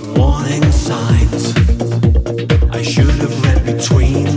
Warning signs. I should have read between.